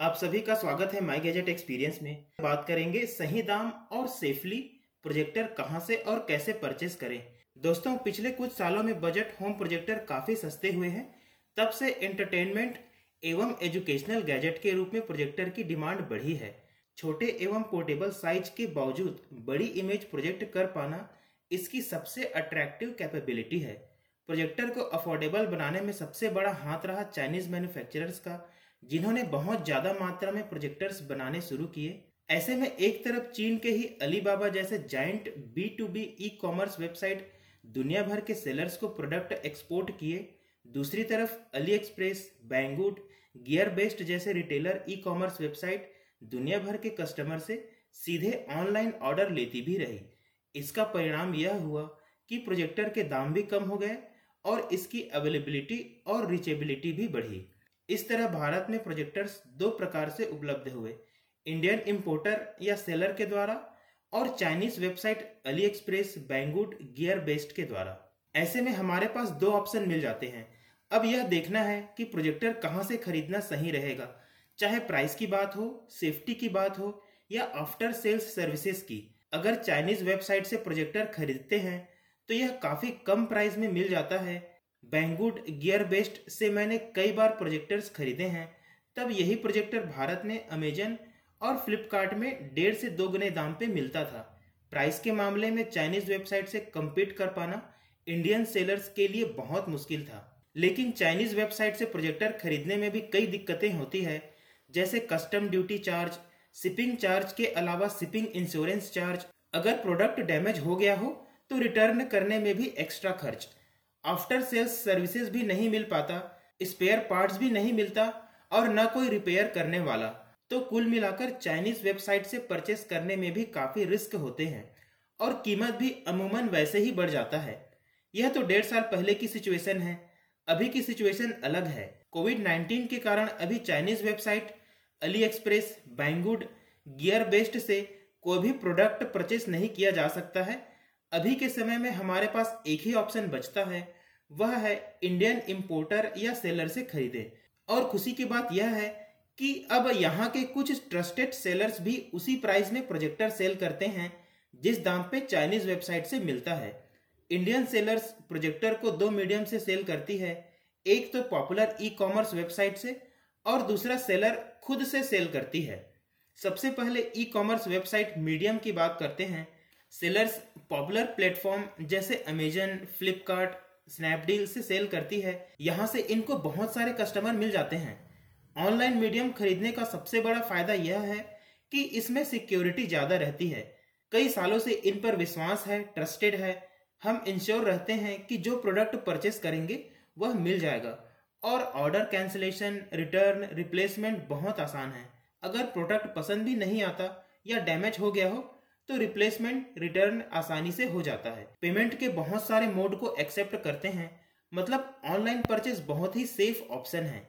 आप सभी का स्वागत है माई गैजेट एक्सपीरियंस में। बात करेंगे सही दाम और सेफली प्रोजेक्टर कहाँ से और कैसे परचेस करें। दोस्तों, पिछले कुछ सालों में बजट होम प्रोजेक्टर काफ़ी सस्ते हुए हैं। तब से एंटरटेनमेंट एवं एजुकेशनल गैजेट के रूप में प्रोजेक्टर की डिमांड बढ़ी है। छोटे एवं पोर्टेबल साइज़ के बावजूद बड़ी इमेज प्रोजेक्ट कर पाना इसकी सबसे अट्रैक्टिव कैपेबिलिटी है। प्रोजेक्टर को अफोर्डेबल बनाने में सबसे बड़ा हाथ रहा चाइनीज़ मैन्युफैक्चरर्स का। जिन्होंने बहुत ज़्यादा मात्रा में प्रोजेक्टर्स बनाने शुरू किए, ऐसे में एक तरफ़ चीन के ही अलीबाबा जैसे giant B to B e commerce website दुनिया भर के सेलर्स को प्रोडक्ट एक्सपोर्ट किए, दूसरी तरफ़ AliExpress Banggood gear based जैसे रिटेलर ई कॉमर्स वेबसाइट दुनिया भर के कस्टमर से सीधे ऑनलाइन ऑर्डर लेती भी रही। इसका परिणाम यह हुआ कि प्रोजेक्टर के दाम भी कम हो गए और इसकी अवेलेबिलिटी और रिचेबिलिटी भी बढ़ी। इस तरह भारत में प्रोजेक्टर्स दो प्रकार से उपलब्ध हुए इंडियन इंपोर्टर या सेलर के द्वारा और Chinese website AliExpress Banggood Gearbest के द्वारा। ऐसे में हमारे पास दो ऑप्शन मिल जाते हैं। अब यह देखना है कि प्रोजेक्टर कहाँ से खरीदना सही रहेगा, चाहे प्राइस की बात हो सेफ्टी की बात हो, या आफ्टर सेल्स सर्विसेज़ की। अगर चाइनीज़ वेबसाइट से प्रोजेक्टर खरीदते हैं तो यह काफ़ी कम प्राइस में मिल जाता है बैंगुड गियर बेस्ड से मैंने कई बार प्रोजेक्टर्स खरीदे हैं। तब यही प्रोजेक्टर भारत में अमेजन और फ्लिपकार्ट में डेढ़ से दो गुने दाम पे मिलता था। प्राइस के मामले में चाइनीज़ वेबसाइट से कम्पीट कर पाना इंडियन सेलर्स के लिए बहुत मुश्किल था। लेकिन चाइनीज़ वेबसाइट से प्रोजेक्टर खरीदने में भी कई दिक्कतें होती है, जैसे custom duty charge shipping charge के अलावा शिपिंग इंश्योरेंस चार्ज अगर प्रोडक्ट डैमेज हो गया हो तो रिटर्न करने में भी एक्स्ट्रा खर्च। आफ्टर सेल्स सर्विसेज़ भी नहीं मिल पाता स्पेयर पार्ट्स भी नहीं मिलता और न कोई रिपेयर करने वाला। तो कुल मिलाकर चाइनीज़ वेबसाइट से परचेस करने में भी काफ़ी रिस्क होते हैं और कीमत भी अमूमन वैसे ही बढ़ जाता है। यह तो डेढ़ साल पहले की सिचुएशन है, अभी की सिचुएशन अलग है। कोविड 19 के कारण अभी Chinese website AliExpress Banggood Gearbest से कोई भी प्रोडक्ट परचेस नहीं किया जा सकता है। अभी के समय में हमारे पास एक ही ऑप्शन बचता है वह है इंडियन इंपोर्टर या सेलर से खरीदे। और खुशी की बात यह है कि अब यहाँ के कुछ ट्रस्टेड सेलर्स भी उसी प्राइस में प्रोजेक्टर सेल करते हैं, जिस दाम पे चाइनीज़ वेबसाइट से मिलता है। इंडियन सेलर्स प्रोजेक्टर को दो मीडियम से सेल करती है, एक तो पॉपुलर ई कॉमर्स वेबसाइट से और दूसरा सेलर खुद से सेल करती है। सबसे पहले ई कॉमर्स वेबसाइट मीडियम की बात करते हैं। सेलर्स पॉपुलर प्लेटफॉर्म जैसे अमेजन फ्लिपकार्ट स्नैपडील से सेल करती है, यहाँ से इनको बहुत सारे कस्टमर मिल जाते हैं। ऑनलाइन मीडियम खरीदने का सबसे बड़ा फ़ायदा यह है कि इसमें सिक्योरिटी ज़्यादा रहती है। कई सालों से इन पर विश्वास है ट्रस्टेड है। हम इंश्योर रहते हैं कि जो प्रोडक्ट परचेस करेंगे, वह मिल जाएगा। और ऑर्डर कैंसिलेशन रिटर्न रिप्लेसमेंट बहुत आसान है। अगर प्रोडक्ट पसंद भी नहीं आता या डैमेज हो गया हो तो रिप्लेसमेंट रिटर्न आसानी से हो जाता है। पेमेंट के बहुत सारे मोड को एक्सेप्ट करते हैं। मतलब ऑनलाइन परचेज बहुत ही सेफ़ ऑप्शन है।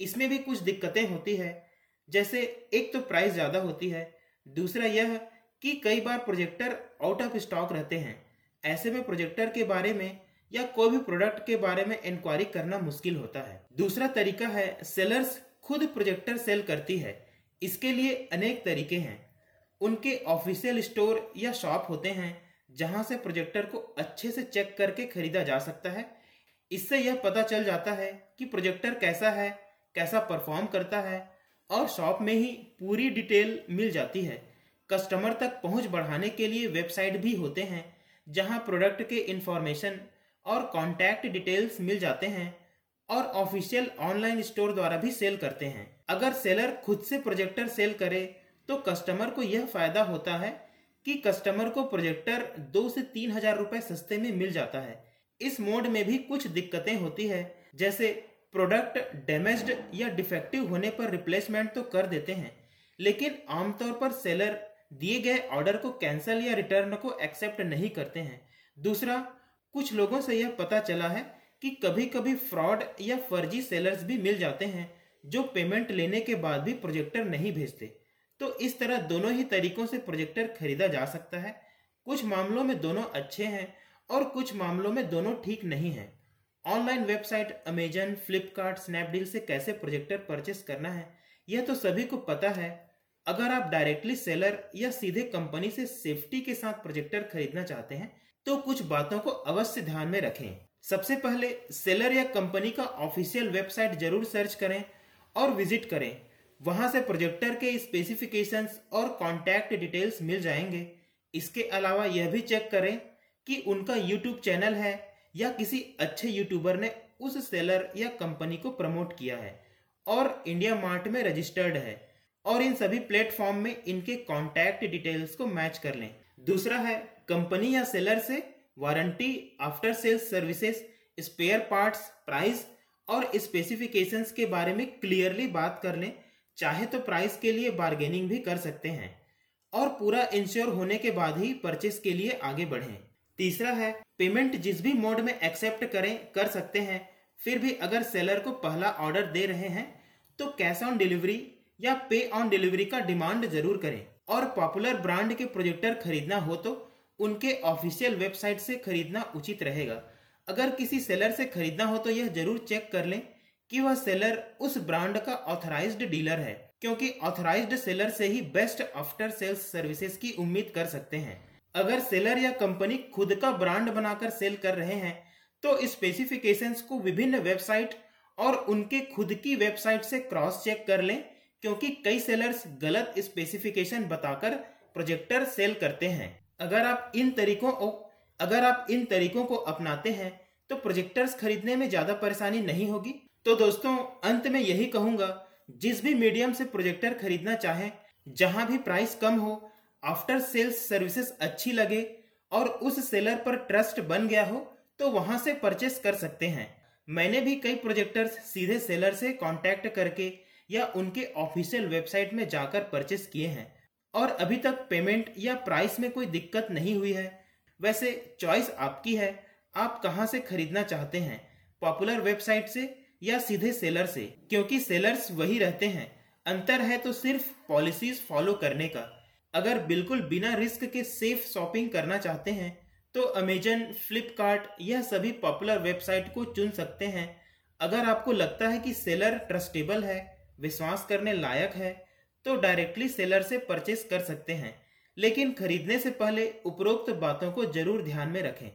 इसमें भी कुछ दिक्कतें होती है। जैसे एक तो प्राइस ज़्यादा होती है। दूसरा यह कि कई बार प्रोजेक्टर आउट ऑफ़ स्टॉक रहते हैं। ऐसे में प्रोजेक्टर के बारे में या कोई भी प्रोडक्ट के बारे में इंक्वायरी करना मुश्किल होता है। दूसरा तरीका है सेलर्स खुद प्रोजेक्टर सेल करती है। इसके लिए अनेक तरीके हैं। उनके ऑफिशियल स्टोर या शॉप होते हैं, जहाँ से प्रोजेक्टर को अच्छे से चेक करके खरीदा जा सकता है। इससे यह पता चल जाता है कि प्रोजेक्टर कैसा है, कैसा परफॉर्म करता है, और शॉप में ही पूरी डिटेल मिल जाती है। कस्टमर तक पहुँच बढ़ाने के लिए वेबसाइट भी होते हैं, जहाँ प्रोडक्ट के इंफॉर्मेशन और कॉन्टैक्ट डिटेल्स मिल जाते हैं, और ऑफिशियल ऑनलाइन स्टोर द्वारा भी सेल करते हैं। अगर सेलर खुद से प्रोजेक्टर सेल करे तो कस्टमर को यह फ़ायदा होता है कि कस्टमर को प्रोजेक्टर दो से तीन हज़ार रुपए सस्ते में मिल जाता है। इस मोड में भी कुछ दिक्कतें होती है, जैसे प्रोडक्ट डैमेज्ड या डिफेक्टिव होने पर रिप्लेसमेंट तो कर देते हैं, लेकिन आमतौर पर सेलर दिए गए ऑर्डर को कैंसिल या रिटर्न को एक्सेप्ट नहीं करते हैं। दूसरा, कुछ लोगों से यह पता चला है कि कभी कभी फ्रॉड या फर्जी सेलर्स भी मिल जाते हैं, जो पेमेंट लेने के बाद भी प्रोजेक्टर नहीं भेजते। तो इस तरह दोनों ही तरीकों से प्रोजेक्टर खरीदा जा सकता है। कुछ मामलों में दोनों अच्छे हैं और कुछ मामलों में दोनों ठीक नहीं है। Online website Amazon Flipkart Snapdeal से कैसे प्रोजेक्टर परचेस करना है, यह तो सभी को पता है। अगर आप डायरेक्टली सेलर या सीधे कंपनी से सेफ्टी के साथ प्रोजेक्टर खरीदना चाहते हैं तो कुछ बातों को अवश्य ध्यान में रखें। सबसे पहले सेलर या कंपनी का ऑफिशियल वेबसाइट ज़रूर सर्च करें और विज़िट करें। वहाँ से प्रोजेक्टर के स्पेसिफिकेशंस और कॉन्टैक्ट डिटेल्स मिल जाएँगे। इसके अलावा यह भी चेक करें कि उनका यूट्यूब चैनल है या किसी अच्छे यूट्यूबर ने उस सेलर या कंपनी को प्रमोट किया है और इंडिया मार्ट में रजिस्टर्ड है और इन सभी प्लेटफॉर्म में इनके कॉन्टैक्ट डिटेल्स को मैच कर लें। दूसरा है कंपनी या सेलर से warranty after sales services spare parts price और स्पेसिफिकेशंस के बारे में क्लियरली बात कर लें। चाहे तो प्राइस के लिए बार्गेनिंग भी कर सकते हैं और पूरा इंश्योर होने के बाद ही परचेस के लिए आगे बढ़ें। तीसरा है पेमेंट जिस भी मोड में एक्सेप्ट करें, कर सकते हैं। फिर भी अगर सेलर को पहला ऑर्डर दे रहे हैं तो कैश ऑन डिलीवरी या पे ऑन डिलीवरी का डिमांड ज़रूर करें। और पॉपुलर ब्रांड के प्रोजेक्टर खरीदना हो तो उनके ऑफिशियल वेबसाइट से खरीदना उचित रहेगा। अगर किसी सेलर से खरीदना हो तो यह ज़रूर चेक कर लें कि वह सेलर उस ब्रांड का ऑथराइज्ड डीलर है, क्योंकि ऑथराइज्ड सेलर से ही बेस्ट आफ्टर सेल्स सर्विसेज़ की उम्मीद कर सकते हैं। अगर सेलर या कंपनी खुद का ब्रांड बनाकर सेल कर रहे हैं तो स्पेसिफिकेशंस को विभिन्न वेबसाइट और उनके खुद की वेबसाइट से क्रॉस चेक कर लें, क्योंकि कई सेलर्स गलत स्पेसिफिकेशन बताकर प्रोजेक्टर सेल करते हैं। अगर आप इन तरीकों अगर आप इन तरीकों को अपनाते हैं तो प्रोजेक्टर्स खरीदने में ज़्यादा परेशानी नहीं होगी। तो दोस्तों, अंत में यही कहूँगा, जिस भी मीडियम से प्रोजेक्टर खरीदना चाहे, जहाँ भी प्राइस कम हो आफ्टर सेल्स सर्विसेज़ अच्छी लगे, और उस सेलर पर ट्रस्ट बन गया हो तो वहाँ से परचेस कर सकते हैं। मैंने भी कई प्रोजेक्टर्स सीधे सेलर से कांटेक्ट करके, या उनके ऑफिशियल वेबसाइट में जाकर परचेस किए हैं। और अभी तक पेमेंट या प्राइस में कोई दिक्कत नहीं हुई है। वैसे चॉइस आपकी है, आप कहाँ से खरीदना चाहते हैं? पॉपुलर वेबसाइट से या सीधे सेलर से, क्योंकि सेलर्स वही रहते हैं। अंतर है तो सिर्फ़ पॉलिसीज़ फॉलो करने का। अगर बिल्कुल बिना रिस्क के सेफ़ शॉपिंग करना चाहते हैं तो अमेजन, फ्लिपकार्ट यह सभी पॉपुलर वेबसाइट को चुन सकते हैं। अगर आपको लगता है कि सेलर ट्रस्टेबल है, विश्वास करने लायक है तो डायरेक्टली सेलर से परचेस कर सकते हैं। लेकिन खरीदने से पहले उपरोक्त बातों को ज़रूर ध्यान में रखें।